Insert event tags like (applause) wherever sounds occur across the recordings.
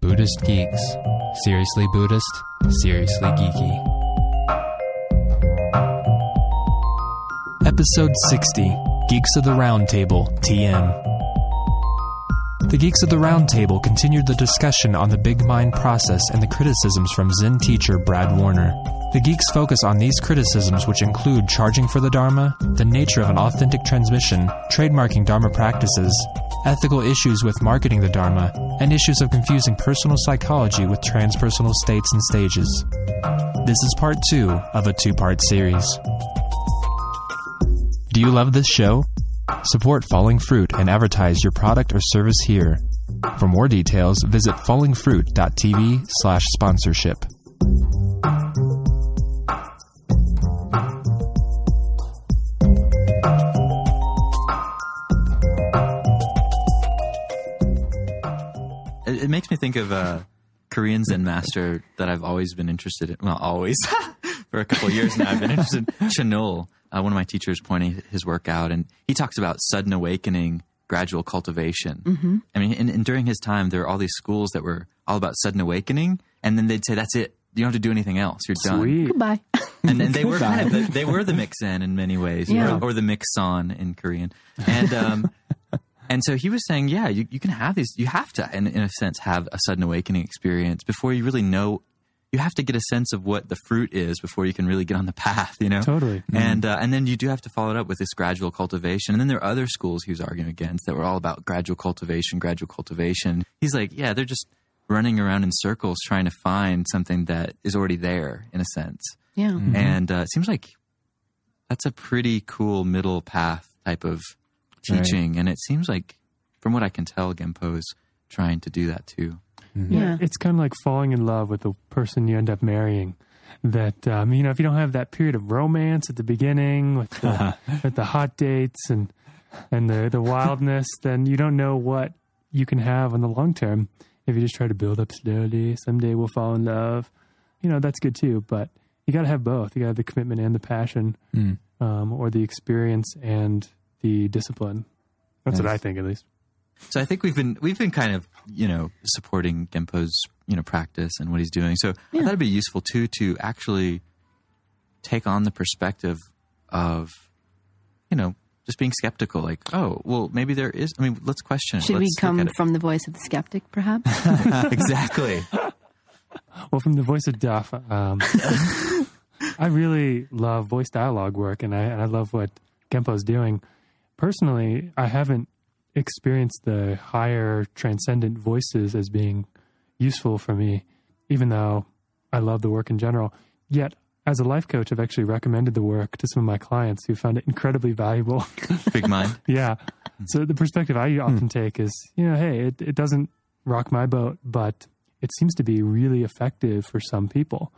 Buddhist Geeks. Seriously Buddhist, seriously geeky. Episode 60 Geeks of the Roundtable, TM. The Geeks of the Roundtable continued the discussion on the Big Mind process and the criticisms from Zen teacher Brad Warner. The geeks focus on these criticisms, which include charging for the Dharma, the nature of an authentic transmission, trademarking Dharma practices, ethical issues with marketing the Dharma, and issues of confusing personal psychology with transpersonal states and stages. This is part two of a two part series. Do you love this show? Support Falling Fruit and advertise your product or service here. For more details, visit fallingfruit.tv me think of a Korean Zen master that I've always been interested in. Well, always. (laughs) For a couple years now, I've been interested in (laughs) Chinul. Uh, one of my teachers pointing his work out, and he talks about sudden awakening, gradual cultivation. Mm-hmm. I mean, and, and during his time, there were all these schools that were all about sudden awakening, and then they'd say, "That's it. You don't have to do anything else. You're done." Sweet. Goodbye. (laughs) and, and they were kind of the, they were the mixen in many ways, Yeah. or, or the mixon in Korean, and um, and so he was saying, yeah, you, you can have these, you have to, in, in a sense, have a sudden awakening experience before you really know. You have to get a sense of what the fruit is before you can really get on the (laughs) path, you know. Totally. And uh, and then you do have to follow it up with this gradual cultivation. And then there are other schools he was arguing against that were all about gradual cultivation, gradual cultivation. He's like, yeah, they're just running around in circles trying to find something that is already there in a sense. Yeah. Mm-hmm. And uh, it seems like that's a pretty cool middle path type of teaching. And it seems like, from what I can tell, Genpo's trying to do that too. Yeah. It's kind of like falling in love with the person you end up marrying. That um, you know, if you don't have that period of romance at the beginning with the, (laughs) with the hot dates and and the the wildness, (laughs) then you don't know what you can have in the long term. If you just try to build up slowly, someday we'll fall in love. You know, that's good too. But you got to have both. You got to have the commitment and the passion, um, or the experience and the discipline. That's what I think, at least. So I think we've been we've been kind of you know supporting Genpo's you know practice and what he's doing. So I thought it'd be useful too to actually take on the perspective of you know just being skeptical. Like, oh, well, maybe there is. I mean, let's question it. Should we Let's look come at it. from the voice of the skeptic, perhaps? (laughs) (laughs) exactly? Well, from the voice of Duff, um, (laughs) I really love voice dialogue work, and I and I love what Genpo's doing. Personally, I haven't experienced the higher transcendent voices as being useful for me, even though I love the work in general. Yet, as a life coach, I've actually recommended the work to some of my clients who found it incredibly valuable. (laughs) Big mind. Yeah. So the perspective I often hmm. take is, you know, hey, it, it doesn't rock my boat, but it seems to be really effective for some people.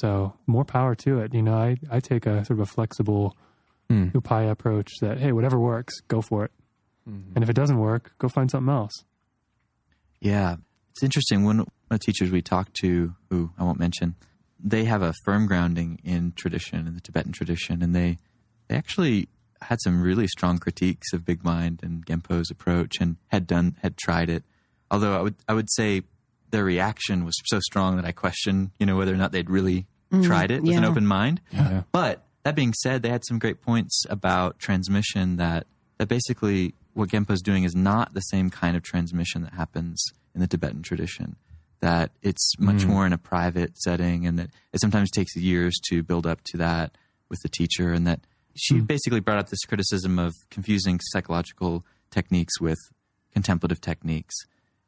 So more power to it. You know, I, I take a sort of a flexible Hmm. upaya approach that, hey, whatever works, go for it. Mm-hmm. And if it doesn't work, go find something else. Yeah, it's interesting. One of the teachers we talked to, who I won't mention, they have a firm grounding in tradition, in the Tibetan tradition, and they they actually had some really strong critiques of Big Mind and Genpo's approach, and had done had tried it. Although I would I would say their reaction was so strong that I question, you know, whether or not they'd really mm-hmm. tried it with an open mind. Yeah. But that being said, they had some great points about transmission that that basically what Genpo's doing is not the same kind of transmission that happens in the Tibetan tradition. That it's much mm. more in a private setting, and that it sometimes takes years to build up to that with the teacher. And that she hmm. basically brought up this criticism of confusing psychological techniques with contemplative techniques.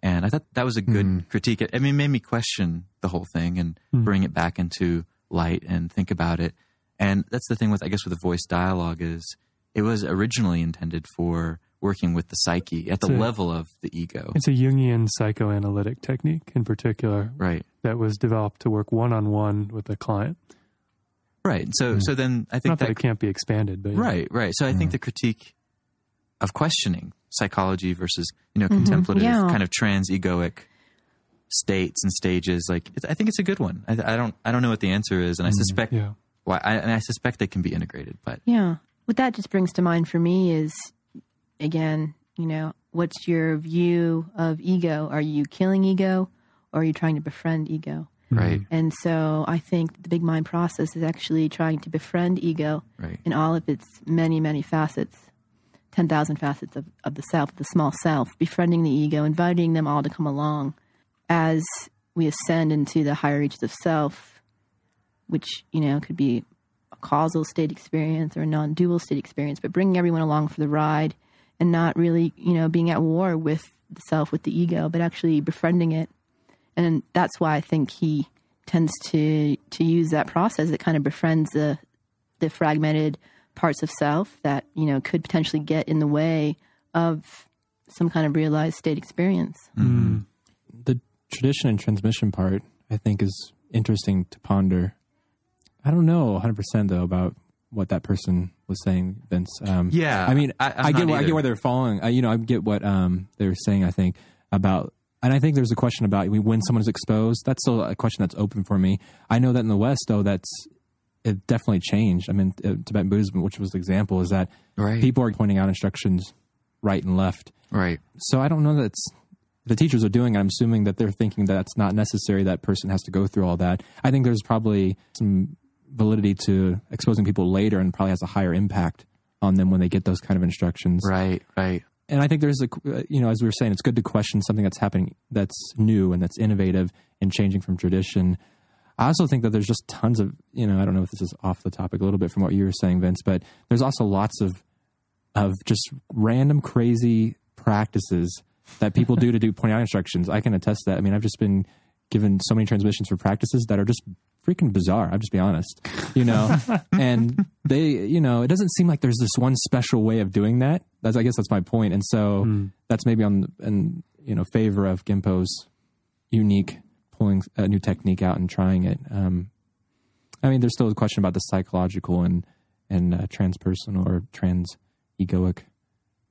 And I thought that was a good hmm. critique. I mean, it made me question the whole thing and hmm. bring it back into light and think about it. And that's the thing with, I guess, with the voice dialogue is it was originally intended for working with the psyche at the a- level of the ego. It's a Jungian psychoanalytic technique in particular Right. that was developed to work one on one with a client. Right. So, mm. so then I think Not that, that, it can't be expanded, but yeah. right, right. So I think mm. the critique of questioning psychology versus, you know, mm-hmm. contemplative Yeah. kind of trans egoic states and stages, like, it's, I think it's a good one. I, I don't, I don't know what the answer is. And I mm. suspect, Yeah. Why, I, and I suspect they can be integrated, but Yeah. What that just brings to mind for me is, again, you know, what's your view of ego? Are you killing ego or are you trying to befriend ego? Right. And so I think the big mind process is actually trying to befriend ego Right. in all of its many, many facets, 10,000 facets of, of the self, the small self, befriending the ego, inviting them all to come along as we ascend into the higher reaches of self, which, you know, could be a causal state experience or a non dual state experience, but bringing everyone along for the ride and not really, you know, being at war with the self, with the ego, but actually befriending it. And that's why I think he tends to to use that process. It kind of befriends the the fragmented parts of self that you know could potentially get in the way of some kind of realized state experience. Mm. Mm. the tradition and transmission part, I think, is interesting to ponder. I don't know 100% though about what that person was saying, Vince. Um, Yeah, I mean, I- I'm get what, I get where they're falling. I, you know, I get what um, they're saying. I think about, and I think there's a question about when someone is exposed. That's still a question that's open for me. I know that in the West, though, that's it definitely changed. I mean, uh, Tibetan Buddhism, which was the example, is that Right. people are pointing out instructions right and left Right. so I don't know that the teachers are doing. it. I'm assuming that they're thinking that it's not necessary. That person has to go through all that. I think there's probably some validity to exposing people later, and probably has a higher impact on them when they get those kind of instructions. Right. Right. And I think there's a, uh, you know, as we were saying, it's good to question something that's happening that's new and that's innovative and changing from tradition. I also think that there's just tons of, you know, I don't know if this is off the topic a little bit from what you were saying, Vince, but there's also lots of of just random crazy practices that people do to do (laughs) pointing out instructions. I can attest to that. I mean, I've just been given so many transmissions for practices that are just freaking bizarre. I'll just be honest, you know, (laughs) and they, you know, it doesn't seem like there's this one special way of doing that. That's, I guess that's my point. And so that's maybe on, in, you know, favor of Genpo's unique pulling a new technique out and trying it. Um, I mean, there's still a question about the psychological and, and uh, transpersonal or trans egoic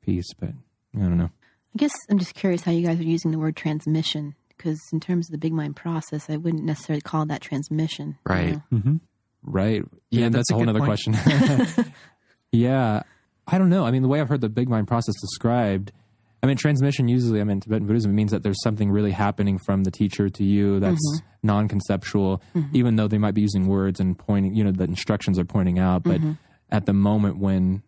piece, but I don't know. I guess I'm just curious how you guys are using the word transmission because in terms of the big mind process, I wouldn't necessarily call that transmission. you Right. know? Right. Yeah, Yeah, that's that's, a a whole good other point. question. (laughs) (laughs) yeah. I don't know. I mean, the way I've heard the big mind process described, I mean, transmission usually, I mean, Tibetan Buddhism means that there's something really happening from the teacher to you that's Mm-hmm. non conceptual, even though they might be using words and pointing, you know, the instructions are pointing out. But Mm-hmm. at the moment when,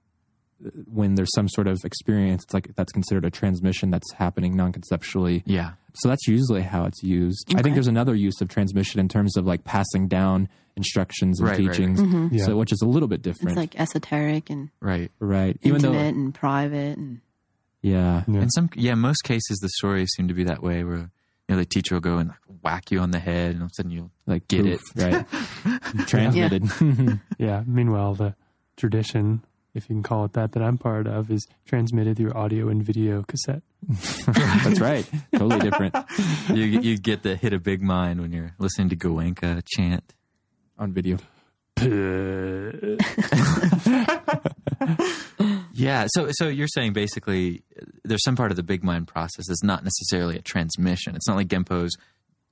when there's some sort of experience, it's like that's considered a transmission that's happening non conceptually. Yeah. So that's usually how it's used. I think there's another use of transmission in terms of like passing down instructions and Right, right, right. teachings, mm-hmm. Yeah. so which is a little bit different. It's like esoteric and Right. right? Even though, intimate and private and yeah, Yeah. In some, yeah, most cases the stories seem to be that way, where you know the teacher will go and like, whack you on the head, and all of a sudden you'll like Get poof, right? (laughs) Transmitted. (laughs) Yeah. Meanwhile, the tradition, if you can call it that, that I'm part of, is transmitted through audio and video cassette. (laughs) That's right. Totally (laughs) different you you get the hit a big mind when you're listening to Goenka chant. on video. (laughs) Yeah. So so you're saying basically uh, there's some part of the big mind process that's not necessarily a transmission. It's not like Genpo's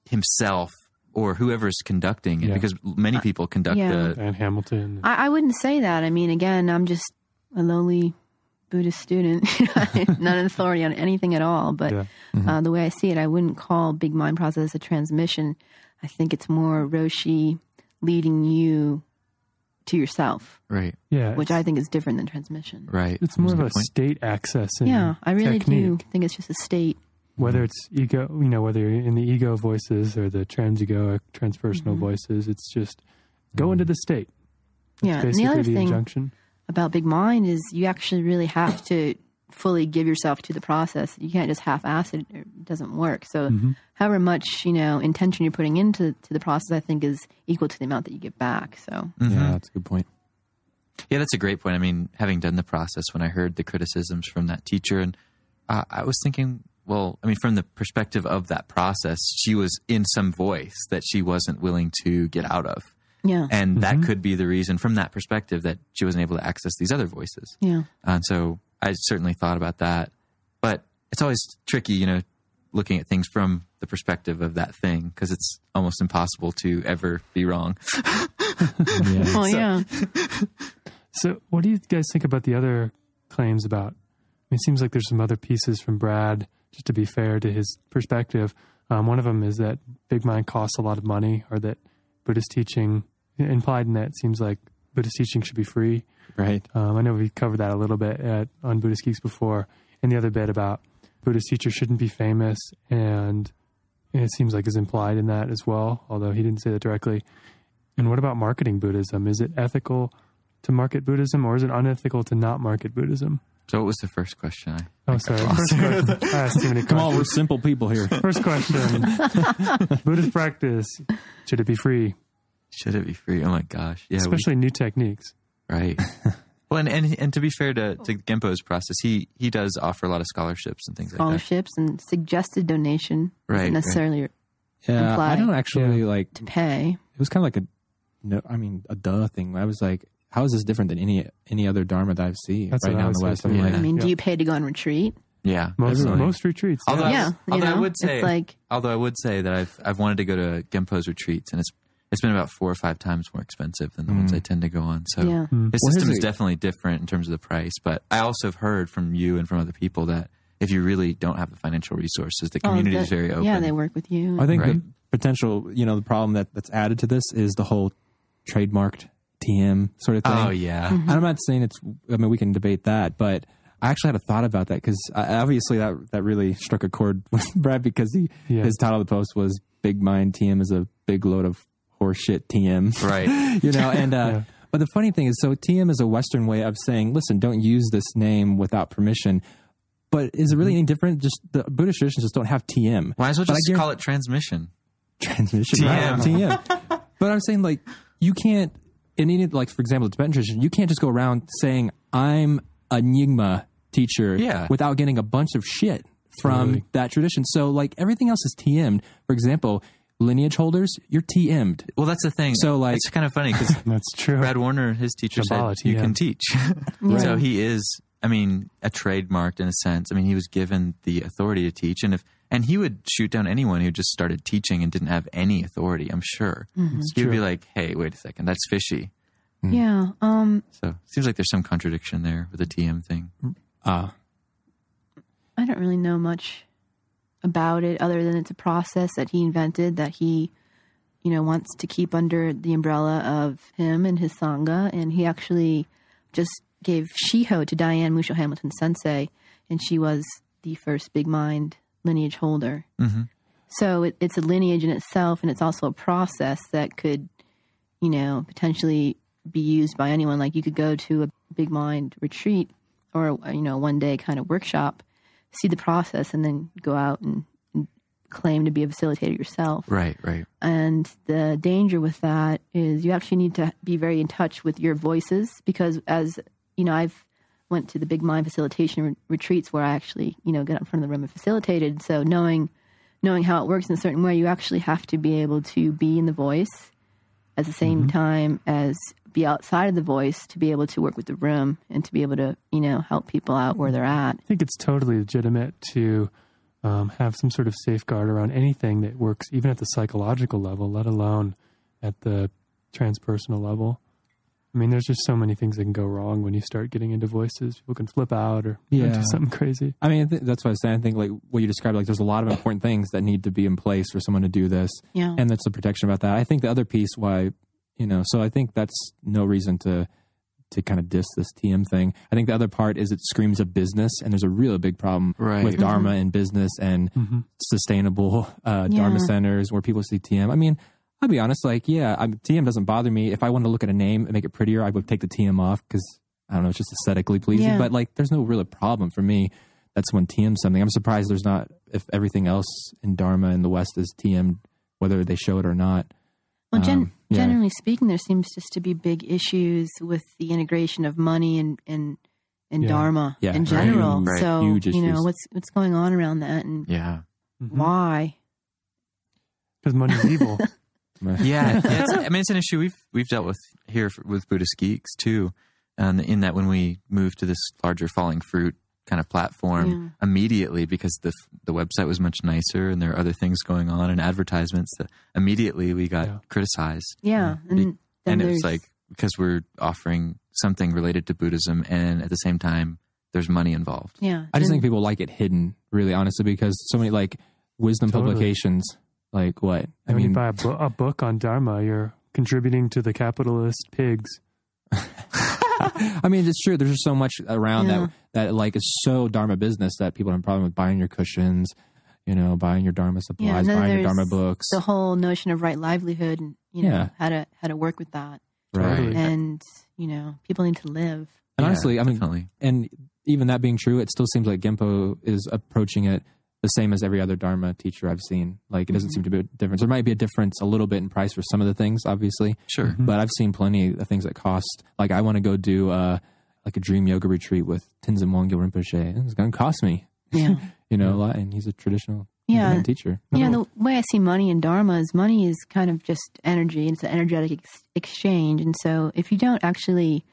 himself or whoever's conducting it, Yeah. because many people conduct yeah. the And Hamilton. I, I wouldn't say that. I mean, again, I'm just a lowly Buddhist student, (laughs) not an authority on anything at all. But Yeah. uh, the way I see it, I wouldn't call big mind process a transmission. I think it's more Roshi leading you to yourself, right, yeah. which I think is different than transmission. right. it's more of a point. state access. And Yeah, I really technique. do think it's just a state. Whether mm-hmm. it's ego, you know, whether you're in the ego voices or the transegoic, transpersonal mm-hmm. voices, it's just go into mm-hmm. the state. That's Yeah, and the other the thing- injunction. about big mind is you actually really have to fully give yourself to the process. You can't just half-ass it; it doesn't work. So, however much you know intention you're putting into to the process, I think is equal to the amount that you get back. So, Yeah, that's a good point. Yeah, that's a great point. I mean, having done the process, when I heard the criticisms from that teacher, and uh, I was thinking, well, I mean, from the perspective of that process, she was in some voice that she wasn't willing to get out of. yeah, And that mm-hmm. could be the reason from that perspective that she wasn't able to access these other voices. yeah, And so I certainly thought about that. But it's always tricky, you know, looking at things from the perspective of that thing because it's almost impossible to ever be wrong. (laughs) Yeah. well, yeah. (laughs) So, what do you guys think about the other claims about I mean, it seems like there's some other pieces from Brad, just to be fair to his perspective. Um, one of them is that Big Mind costs a lot of money, or that Buddhist teaching, implied in that, seems like Buddhist teaching should be free. Right. Um, I know we covered that a little bit at, on Buddhist Geeks before, and the other bit about Buddhist teachers shouldn't be famous, and it seems like is implied in that as well, although he didn't say that directly. And what about marketing Buddhism? Is it ethical to market Buddhism, or is it unethical to not market Buddhism? So what was the first question? I, Oh, sorry. First question. I asked too many (laughs) Come on, we're simple people here. First question: (laughs) Buddhist practice should it be free, should it be free? Oh my gosh. Yeah. we- especially new techniques? Right. (laughs) well, and, and and to be fair to, to Genpo's process, he he does offer a lot of scholarships and things like that. Scholarships and suggested donation Right, isn't right. necessarily Yeah, I don't actually like. to pay. It was kind of like a no. I mean, a duh thing. I was like, how is this different than any any other dharma that I've seen That's right what I now in the say West? too. I'm Yeah. like, I mean, Yeah. do you pay to go on retreat? Yeah. Most Everyone. most retreats. Although yeah. I- yeah, you although I know, would say- it's like Although I would say that I've I've wanted to go to Genpo's retreats, and it's it's been about four or five times more expensive than the ones mm. I tend to go on. So yeah. his Well, here's system is a- definitely different in terms of the price. But I also have heard from you and from other people that if you really don't have the financial resources, the Oh, community the- is very open. Yeah, they work with you. I think Right. the potential, you know, the problem that that's added to this is the whole trademarked TM sort of thing. Oh yeah. Mm-hmm. And I'm not saying it's. I mean, we can debate that, but I actually had a thought about that because obviously that that really struck a chord (laughs) with Brad because he Yeah. his title of the post was "Big Mind TM is a big load of horseshit TM." Right. (laughs) you know, and uh, Yeah. but the funny thing is, so TM is a Western way of saying, listen, don't use this name without permission. But is it really any different? Just the Buddhist traditions just don't have TM. Why as well just call it transmission. transmission. TM. Right, TM. But I'm saying like you can't in any like for example the Tibetan tradition, you can't just go around saying I'm a Nyingma teacher Yeah. without getting a bunch of shit from that tradition. So like everything else is TM'd. For example, lineage holders, you're TM'd. Well, that's the thing. So, like- it's kind of funny because (laughs) That's true. Brad Warner, his teacher Kabbalah, said you can teach. (laughs) So he is, I mean, a trademarked in a sense. I mean, he was given the authority to teach, and if and he would shoot down anyone who just started teaching and didn't have any authority. I'm sure Mm-hmm. he'd be like, "Hey, wait a second, that's fishy." yeah. Um, So seems like there's some contradiction there with the TM thing. Ah, I don't really know much about it other than it's a process that he invented that he, you know, wants to keep under the umbrella of him and his sangha. And he actually just gave Shiho to Diane Musho Hamilton Sensei, and she was the first big mind lineage holder. hmm So it, it's a lineage in itself, and it's also a process that could, you know, potentially be used by anyone. Like you could go to a big mind retreat or you know one day kind of workshop, see the process, and then go out and, and claim to be a facilitator yourself. Right, right. And the danger with that is you actually need to be very in touch with your voices because as you know, I've went to the big mind facilitation re- retreats where I actually, you know, got up in front of the room and facilitated. So knowing knowing how it works in a certain way, you actually have to be able to be in the voice at the same time as be outside of the voice to be able to work with the room and to be able to, you know, help people out where they're at. I think it's totally legitimate to um, have some sort of safeguard around anything that works, even at the psychological level, let alone at the transpersonal level. I mean, there's just so many things that can go wrong when you start getting into voices. People can flip out or (laughs) Yeah. do something crazy. I mean, I thi- that's what I was saying. I think like what you described, like there's a lot of important things that need to be in place for someone to do this, Yeah. and that's the protection about that. I think the other piece, why you know, so I think that's no reason to to kind of diss this TM thing. I think the other part is it screams of business, and there's a real big problem Right. with Dharma and business and sustainable uh, Dharma centers where people see TM. I mean. I'll be honest, like, yeah, I'm, TM doesn't bother me. If I wanted to look at a name and make it prettier, I would take the TM off because I don't know, it's just aesthetically pleasing. Yeah. But like, there's no real problem for me. That's when TM something. I'm surprised there's not if everything else in Dharma in the West is TM, whether they show it or not. Well, gen- Um, yeah. generally speaking, there seems just to be big issues with the integration of money and and, and Yeah. Dharma Yeah, in general. Right. So Huge you know issues. what's what's going on around that and Yeah. why. Because money's evil. (laughs) (laughs) yeah, yeah it's, I mean, it's an issue we've we've dealt with here for, with Buddhist geeks too, and in that when we moved to this larger falling fruit kind of platform immediately because the the website was much nicer and there are other things going on and advertisements that immediately we got Yeah. criticized Yeah, and then and it was like because we're offering something related to Buddhism and at the same time there's money involved. Yeah. I just And- think people like it hidden, really, honestly, because so many like wisdom Totally. publications, like what? I when you mean, buy a, bu- a book on Dharma, you're contributing to the capitalist pigs. (laughs) I mean, it's true. There's just so much around Yeah. that that like is so Dharma business that people have a problem with buying your cushions, you know, buying your Dharma supplies, and then buying your Dharma books. the whole notion of right livelihood and you know Yeah. how to how to work with that right. And you know people need to live And Yeah, honestly, I mean, definitely. and even that being true, it still seems like Genpo is approaching it the same as every other Dharma teacher I've seen. Like, it doesn't seem to be a difference. There might be a difference a little bit in price for some of the things, obviously, Sure. but I've seen plenty of things that cost. Like, I want to go do uh, like a dream yoga retreat with Tenzin Wangyal Rinpoche. and It's going to cost me, yeah (laughs) you know, a lot. And he's a traditional Yeah. Teacher. you know the way i see money in dharma is money is kind of just energy it's an energetic ex- exchange and so if you don't actually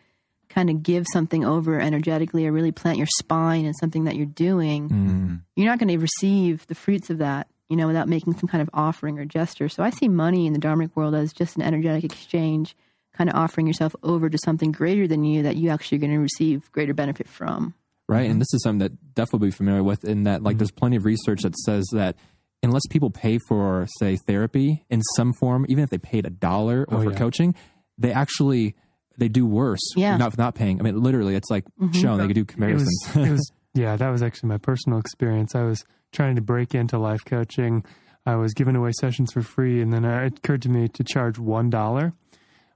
kind of give something over energetically or really plant your spine in something that you're doing Mm. you're not going to receive the fruits of that you know without making some kind of offering or gesture so i see money in the dharmic world as just an energetic exchange kind of offering yourself over to something greater than you that you actually are going to receive greater benefit from right? And this is something that Duff will be familiar with. In that, like, there's plenty of research that says that unless people pay for, say, therapy in some form, even if they paid a dollar Oh, for yeah. coaching, they actually they do worse. Yeah. not not paying. I mean, literally, it's like shown they could do It was, comparisons. it was, (laughs) yeah, that was actually my personal experience. I was trying to break into life coaching. I was giving away sessions for free, and then uh, it occurred to me to charge one dollar,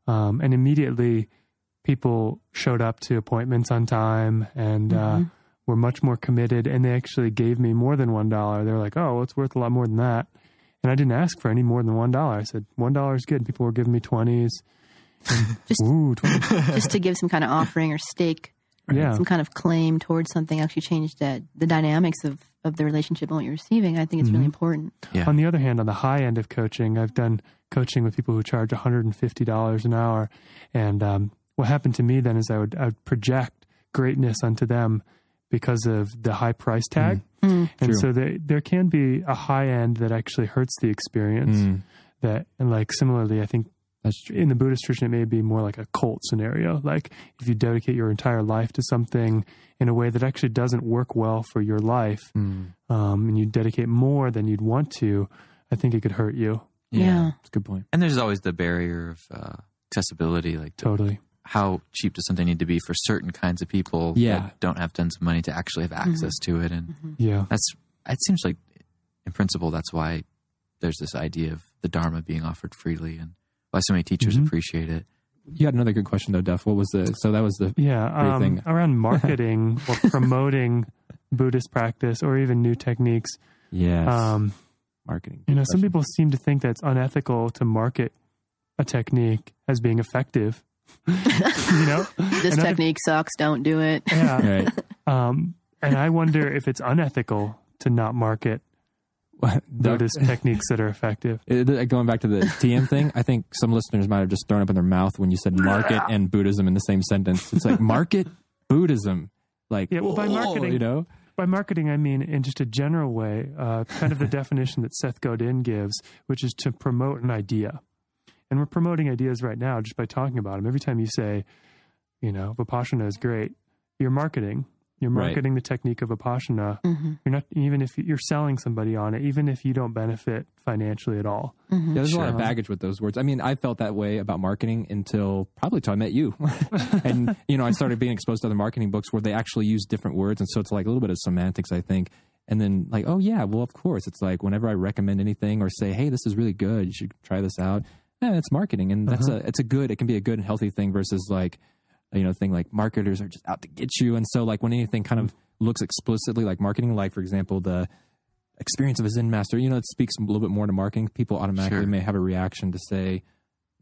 um, and immediately people showed up to appointments on time and uh, were much more committed. And they actually gave me more than one dollar. They're like, "Oh, well, it's worth a lot more than that," and I didn't ask for any more than one dollar. I said one dollar is good. People were giving me twenties. Just- Ooh, just to give some kind of offering or stake yeah. some kind of claim towards something actually changed the, the dynamics of, of the relationship and what you're receiving. I think it's really important. Yeah. On the other hand, on the high end of coaching, I've done coaching with people who charge $150 an hour. And um, what happened to me then is I would, I would project greatness onto them because of the high price tag. And True. so they, there can be a high end that actually hurts the experience. Mm, That and like similarly, I think that's true. In the Buddhist tradition, it may be more like a cult scenario. Like if you dedicate your entire life to something in a way that actually doesn't work well for your life, Mm, um, and you dedicate more than you'd want to, I think it could hurt you. Yeah. that's a good point. And there's always the barrier of uh, accessibility. Like, Totally. how cheap does something need to be for certain kinds of people Yeah. that don't have tons of money to actually have access to it? And Yeah. that's, it seems like, in principle, that's why there's this idea of the Dharma being offered freely and why so many teachers Mhm. appreciate it. You had another good question though, Duff. What was the? So that was the. Yeah. Um, thing. around (laughs) marketing or promoting Buddhist practice or even new techniques. Yes. Um, marketing. you know, some people seem to think that it's unethical to market a technique as being effective. (laughs) you know? This And other- technique sucks. Don't do it. Yeah. Right. Um, and I wonder if it's unethical to not market Duff- Buddhist techniques that are effective. It- going back to the TM thing, I think some listeners might have just thrown up in their mouth when you said market and Buddhism in the same sentence. It's like market Buddhism, like Yeah, well, by marketing- you know, By marketing, I mean in just a general way, uh, kind of the (laughs) definition that Seth Godin gives, which is to promote an idea. And we're promoting ideas right now just by talking about them. Every time you say, you know, Vipassana is great, you're marketing. You're Right. marketing the technique of Vipassana. Mm-hmm. You're not, even if you're selling somebody on it, even if you don't benefit financially at all. Mm-hmm. yeah, there's a lot of baggage with those words. I mean, I felt that way about marketing until probably till I met you, (laughs) and you know, I started being exposed to other marketing books where they actually use different words, and so it's like a little bit of semantics, I think. And then like, oh yeah, well of course, it's like whenever I recommend anything or say, hey, this is really good, you should try this out. Yeah, it's marketing, and that's uh-huh. a it's a good. It can be a good and healthy thing versus like you know thing like marketers are just out to get you, and so like when anything kind of looks explicitly like marketing, like for example the experience of a Zen master, you know, it speaks a little bit more to marketing. People automatically Sure. may have a reaction to say,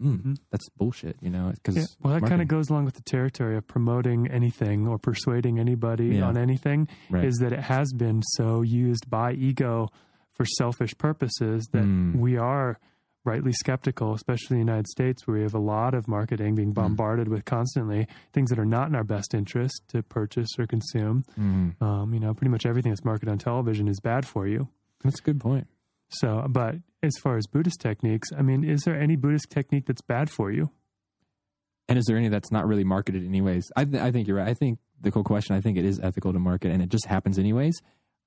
mm, "That's bullshit," you know, because Yeah. Well, that kind of goes along with the territory of promoting anything or persuading anybody Yeah. on anything. Right. Is that it has been so used by ego for selfish purposes that Mm. we are rightly skeptical, especially in the United States, where we have a lot of marketing being bombarded with constantly things that are not in our best interest to purchase or consume. Mm, Um, you know, pretty much everything that's marketed on television is bad for you. that's a good point. So, but as far as Buddhist techniques, I mean, is there any Buddhist technique that's bad for you? And is there any that's not really marketed anyways? I, th- I think you're right. I think the cool question. I think it is ethical to market, and it just happens anyways.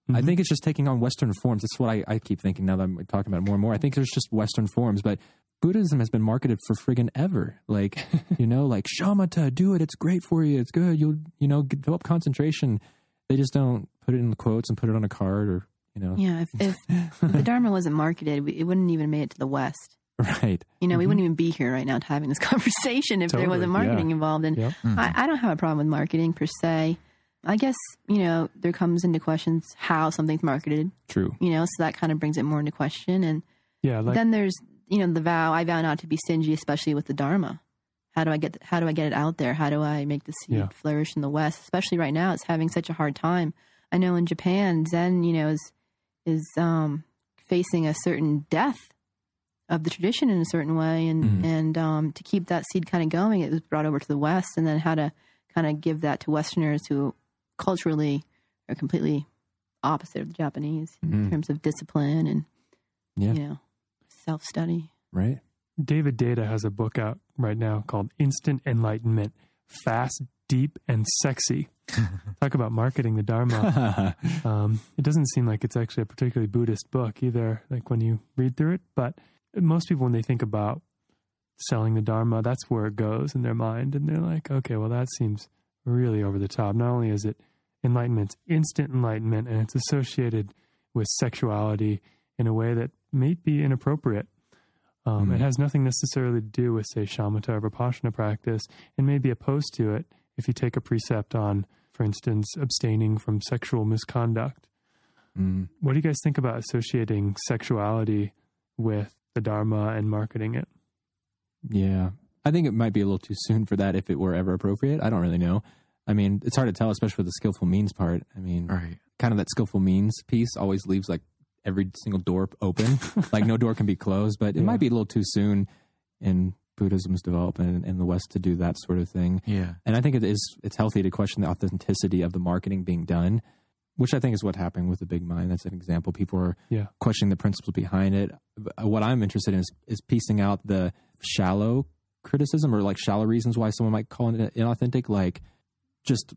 I Mm-hmm. think it's just taking on Western forms. That's what I, I keep thinking now that I'm talking about it more and more. I think there's just Western forms, but Buddhism has been marketed for friggin' ever. Like, (laughs) you know, like shamatha, do it. It's great for you. It's good. You'll, you know, develop concentration. They just don't put it in the quotes and put it on a card or, you know, Yeah, if, if, if the Dharma wasn't marketed, it wouldn't even have made it to the West. (laughs) right. You know, we wouldn't even be here right now having this (laughs) conversation if there wasn't marketing yeah. involved. And Yep. I, I don't have a problem with marketing per se. I guess, you know, there comes into questions how something's marketed, True. you know, so that kind of brings it more into question. And Yeah, like then there's, you know, the vow, I vow not to be stingy, especially with the Dharma. How do I get, how do I get it out there? How do I make the seed Yeah. flourish in the West? Especially right now, it's having such a hard time. I know in Japan, Zen, you know, is, is, um, facing a certain death of the tradition in a certain way and Mhm. and um, to keep that seed kind of going it was brought over to the west and then how to kind of give that to westerners who culturally are completely opposite of the japanese in Mhm. terms of discipline and Yeah. you know self-study Right. David Deida has a book out right now called Instant Enlightenment Fast, Deep, and Sexy. (laughs) Talk about marketing the Dharma. (laughs) Um, it doesn't seem like it's actually a particularly Buddhist book either, like when you read through it. But most people, when they think about selling the Dharma, that's where it goes in their mind. And they're like, okay, well, that seems really over the top. Not only is it enlightenment, instant enlightenment, and it's associated with sexuality in a way that may be inappropriate. Um, Mm. It has nothing necessarily to do with, say, shamatha or vipassana practice, and may be opposed to it if you take a precept on, for instance, abstaining from sexual misconduct. Mm. What do you guys think about associating sexuality with the Dharma and marketing it? Yeah. I think it might be a little too soon for that if it were ever appropriate. I don't really know. I mean, it's hard to tell, especially with the skillful means part. I mean, Right. kind of that skillful means piece always leaves like every single door open. (laughs) like no door can be closed, but it Yeah. might be a little too soon in Buddhism's development in the West to do that sort of thing. Yeah. And I think it is it's healthy to question the authenticity of the marketing being done, which I think is what happened with the big mind. That's an example. People are Yeah. questioning the principles behind it. Uh, what I'm interested in is, is piecing out the shallow criticism or like shallow reasons why someone might call it inauthentic, like just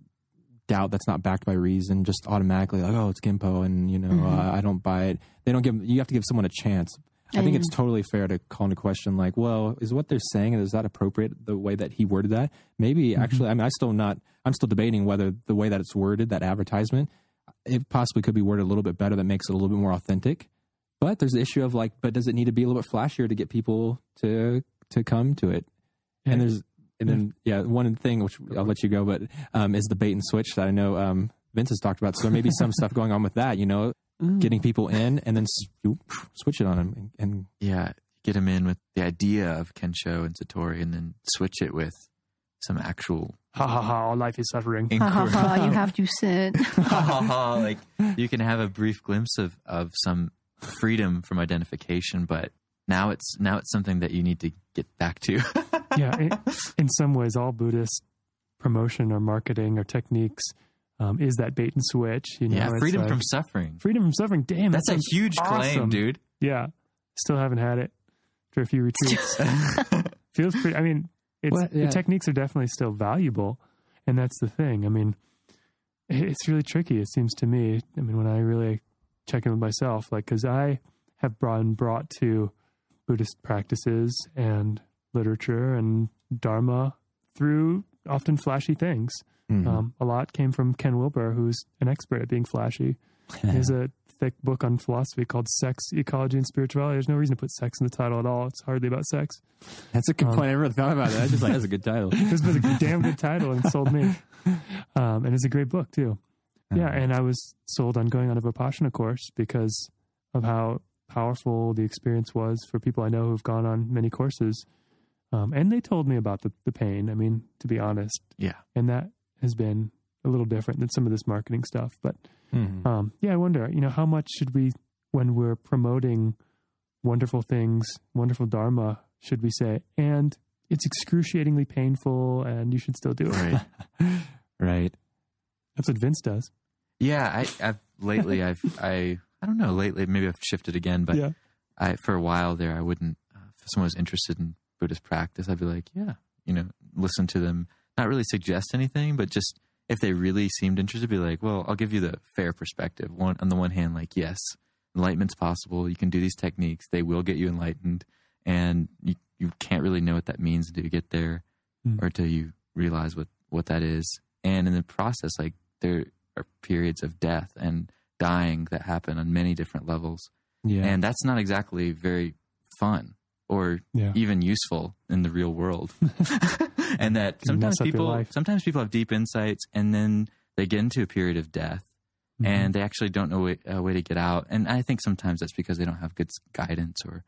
doubt that's not backed by reason, just automatically like, oh, it's Genpo and, you know, Mhm. uh, I don't buy it. They don't give, you have to give someone a chance. I think it's totally fair to call into question, like, well, is what they're saying is that appropriate the way that he worded that? Maybe actually, I mean, I still not, I'm still debating whether the way that it's worded, that advertisement, it possibly could be worded a little bit better that makes it a little bit more authentic. But there's the issue of like, but does it need to be a little bit flashier to get people to to come to it? And there's and then yeah, one thing which I'll let you go, but um, is the bait and switch that I know um, Vince has talked about. So there may be (laughs) some stuff going on with that, you know, getting people in and then you switch it on them and, and Yeah. Get him in with the idea of Kensho and Satori and then switch it with some actual Ha ha ha, all life is suffering. ha ha ha you have to sit (laughs) ha ha ha like you can have a brief glimpse of, of some freedom from identification, but now it's now it's something that you need to get back to. (laughs) yeah, in, in some ways, all Buddhist promotion or marketing or techniques um, is that bait and switch. You know, yeah, freedom like, from suffering. freedom from suffering. Damn, That's that a huge claim, dude. Yeah, still haven't had it after a few retreats. (laughs) Feels pretty. I mean, it's Well, yeah. the techniques are definitely still valuable, and that's the thing. I mean, it's really tricky. It seems to me. I mean, when I really check in with myself, like because I have brought brought to Buddhist practices and literature and Dharma through often flashy things. Mhm. Um, a lot came from Ken Wilber, who's an expert at being flashy. (laughs) He has a thick book on philosophy called Sex, Ecology, and Spirituality. There's no reason to put sex in the title at all. It's hardly about sex. that's a good Um, point. I never thought about that. I just like, that's a good title. (laughs) This was a damn good title and sold me. (laughs) Um, and it's a great book, too. Yeah, Um, and I was sold on going on a Vipassana course because of how powerful the experience was for people I know who've gone on many courses. Um, and they told me about the, the pain, I mean, to be honest. Yeah. And that has been a little different than some of this marketing stuff. But Mhm. um, yeah, I wonder, you know, how much should we, when we're promoting wonderful things, wonderful Dharma, should we say, and it's excruciatingly painful and you should still do it? Right. (laughs) right. That's what Vince does. Yeah, I, (laughs) I've lately I've I I don't know lately maybe I've shifted again, but yeah. I for a while there I wouldn't uh, if someone was interested in Buddhist practice I'd be like yeah you know listen to them not really suggest anything but just if they really seemed interested, be like, well, I'll give you the fair perspective. One on the one hand, like yes, enlightenment's possible. You can do these techniques; they will get you enlightened, and you you can't really know what that means until you get there, Mm. or until you realize what what that is. And in the process, like there are periods of death and dying that happen on many different levels, Yeah. and that's not exactly very fun or Yeah. even useful in the real world. (laughs) (laughs) and that sometimes people sometimes people have deep insights and then they get into a period of death Mhm. and they actually don't know a, a way to get out. And I think sometimes that's because they don't have good guidance or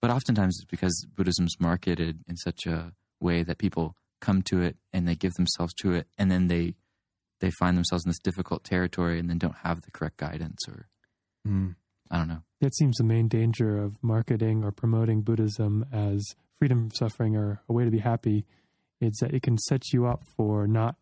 but oftentimes it's because Buddhism's marketed in such a way that people come to it and they give themselves to it and then they they find themselves in this difficult territory and then don't have the correct guidance or Mm. I don't know. That seems the main danger of marketing or promoting Buddhism as freedom from suffering or a way to be happy is that it can set you up for not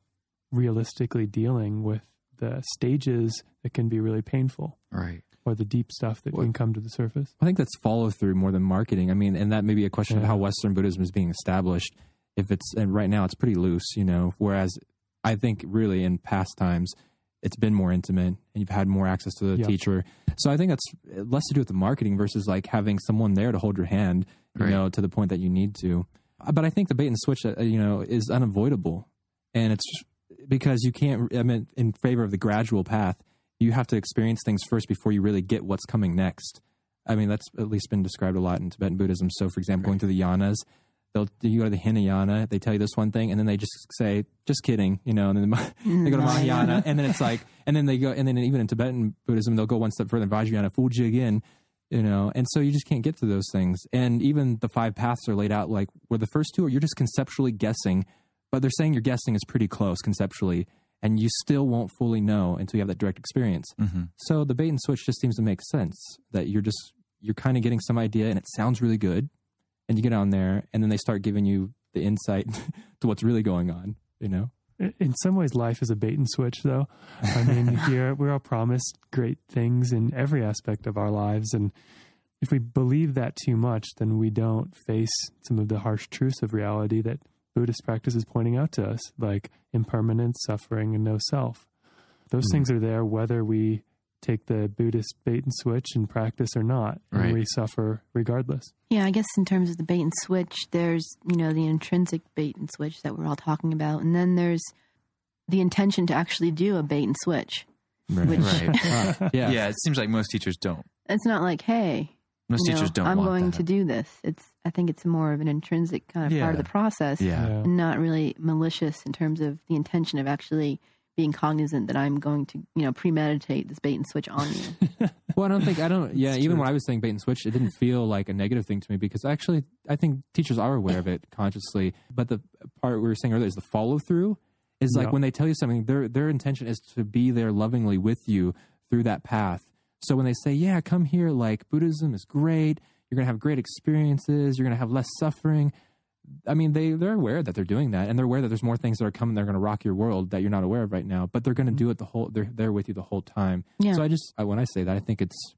realistically dealing with the stages that can be really painful Right. or the deep stuff that Well- can come to the surface. I think that's follow through more than marketing. I mean, and that may be a question of how Western Buddhism is being established. If it's and right now it's pretty loose, you know. Whereas I think really in past times it's been more intimate and you've had more access to the Yep. teacher. So I think that's less to do with the marketing versus like having someone there to hold your hand, you Right. know, to the point that you need to. Uh, But I think the bait and switch, uh, you know, is unavoidable, and it's because you can't. I mean, in favor of the gradual path, you have to experience things first before you really get what's coming next. I mean, that's at least been described a lot in Tibetan Buddhism. So, for example, going through the yanas, they'll you go to the Hinayana, they tell you this one thing, and then they just say, "Just kidding," you know, and then (laughs) they go to Mahayana, and then it's like, and then they go, and then even in Tibetan Buddhism, they'll go one step further, Vajrayana, Fuji again, you know, and so you just can't get to those things. And even the five paths are laid out like where the first two are, you're just conceptually guessing, but they're saying your guessing is pretty close conceptually, and you still won't fully know until you have that direct experience. hmm So the bait and switch just seems to make sense that you're just you're kind of getting some idea and it sounds really good, and you get on there, and then they start giving you the insight (laughs) to what's really going on. You know, In some ways, life is a bait and switch, though. I mean, (laughs) here we're all promised great things in every aspect of our lives. And if we believe that too much, then we don't face some of the harsh truths of reality that Buddhist practice is pointing out to us, like impermanence, suffering, and no self. Those Hmm. things are there whether we take the Buddhist bait and switch and practice or not. And Right. we suffer regardless. Yeah, I guess in terms of the bait and switch, there's, you know, the intrinsic bait and switch that we're all talking about. And then there's the intention to actually do a bait and switch. right? Which- Right. (laughs) yeah. yeah, it seems like most teachers don't. It's not like, hey, Most you know, teachers don't I'm want going that. to do this. It's I think it's more of an intrinsic kind of part of the process. Yeah. Yeah. And not really malicious in terms of the intention of actually being cognizant that I'm going to, you know, premeditate this bait and switch on you. (laughs) Well, I don't think I don't. Yeah, even when I was saying bait and switch, it didn't feel like a negative thing to me because actually, I think teachers are aware of it consciously. But the part we were saying earlier is the follow through. Is like Yeah. when they tell you something, their their intention is to be there lovingly with you through that path. So when they say, "Yeah, come here," like Buddhism is great, you're gonna have great experiences, you're gonna have less suffering. I mean, they they're aware that they're doing that, and they're aware that there's more things that are coming. They're going to rock your world that you're not aware of right now, but they're going to do it the whole. They're there with you the whole time. Yeah. So I just I, when I say that, I think it's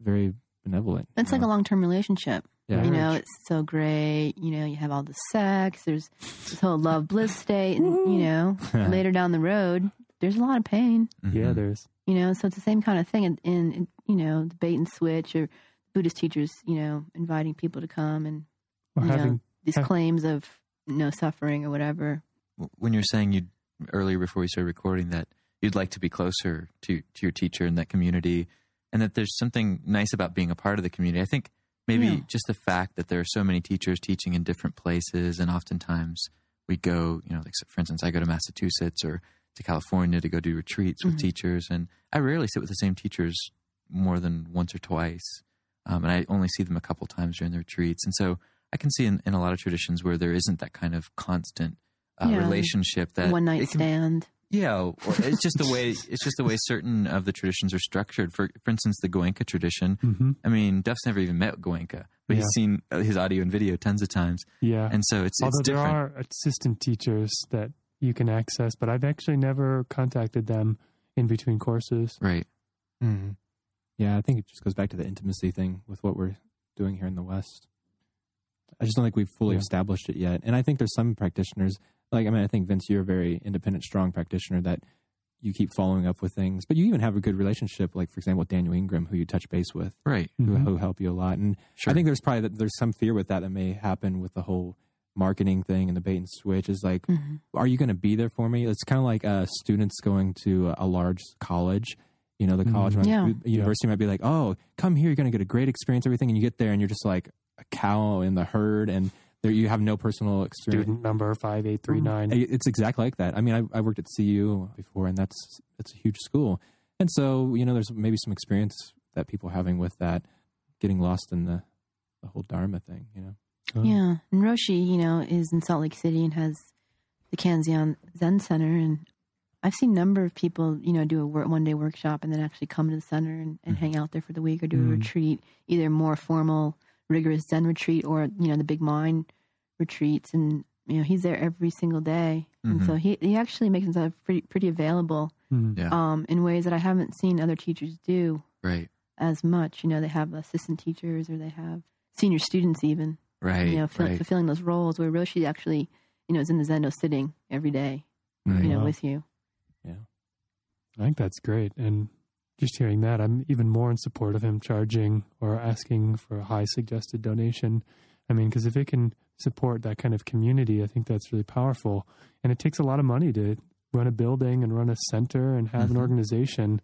very benevolent. It's you like a long term relationship. Yeah. You know, it's so great. You know, you have all the sex. There's this whole love bliss state, and you know, (laughs) later down the road, there's a lot of pain. Yeah, Mhm. there's. You know, so it's the same kind of thing in, in, in you know the bait and switch or Buddhist teachers. You know, inviting people to come and Or you know, having these ha- claims of no suffering or whatever. when you're saying you earlier before we started recording that you'd like to be closer to to your teacher and that community and that there's something nice about being a part of the community i think maybe Yeah. just the fact that there are so many teachers teaching in different places and oftentimes we go you know like for instance i go to massachusetts or to california to go do retreats with Mhm. teachers and i rarely sit with the same teachers more than once or twice um, and i only see them a couple times during the retreats and so i can see in, in a lot of traditions where there isn't that kind of constant uh, Yeah. relationship that One night can- stand. yeah, or (laughs) it's just the way it's just the way certain of the traditions are structured. For for instance, the Goenka tradition. hmm I mean, Duff's never even met Goenka, but he's seen uh, his audio and video tons of times, Yeah. and so it's Although it's there different. are assistant teachers that you can access, but I've actually never contacted them in between courses. Right. Mhm. Yeah, I think it just goes back to the intimacy thing with what we're doing here in the West. I just don't think we've fully Yeah. established it yet, and I think there's some practitioners like I mean, I think Vince, you're a very independent, strong practitioner that you keep following up with things, but you even have a good relationship, like for example, with Daniel Ingram, who you touch base with, Right. who, Mhm. who help you a lot. And Sure. I think there's probably that there's some fear with that that may happen with the whole marketing thing and the bait and switch. Is like, Mhm. are you going to be there for me? It's kind of like uh, students going to a large college. You know, the college, might, Yeah. the university might be like, "Oh, come here, you're going to get a great experience, everything," and you get there and you're just like a cow in the herd, and there you have no personal experience. Student number five eight three nine. It- It's exactly like that. I mean, I, I worked at CU before, and that's it's a huge school, and so you know, there's maybe some experience that people are having with that, getting lost in the the whole Dharma thing. You know, Oh. Yeah, and Roshi, you know, is in Salt Lake City and has the Kanzeon Zen Center, and I've seen a number of people, you know, do a wor- one day workshop and then actually come to the center and, and mm-hmm. hang out there for the week or do a Mm. retreat, either more formal, rigorous Zen retreat or you know the big mind retreats, and you know he's there every single day, and so he he actually makes himself pretty pretty available Mm. Yeah. um, in ways that I haven't seen other teachers do Right. as much. You know, they have assistant teachers or they have senior students even Right. you know, fill, right. fulfilling those roles where Roshi actually, you know, is in the Zendo sitting every day, Right. you know, Wow. with you. Yeah, I think that's great. And just hearing that, I'm even more in support of him charging or asking for a high suggested donation. I mean, because if it can support that kind of community, I think that's really powerful. And it takes a lot of money to run a building and run a center and have an Mhm. organization.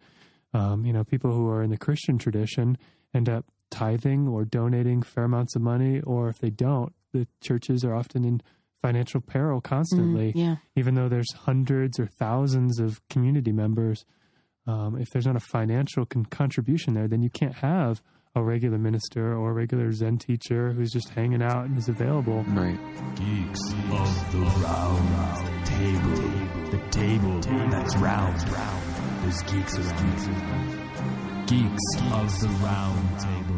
Um, you know, people who are in the Christian tradition end up tithing or donating fair amounts of money, or if they don't, the churches are often in financial peril constantly Mm, yeah. even though there's hundreds or thousands of community members, um, if there's not a financial con- contribution there, then you can't have a regular minister or a regular Zen teacher who's just hanging out and is available. Right. Geeks of the round table. The table that's round. There's geeks around. Geeks of the round table.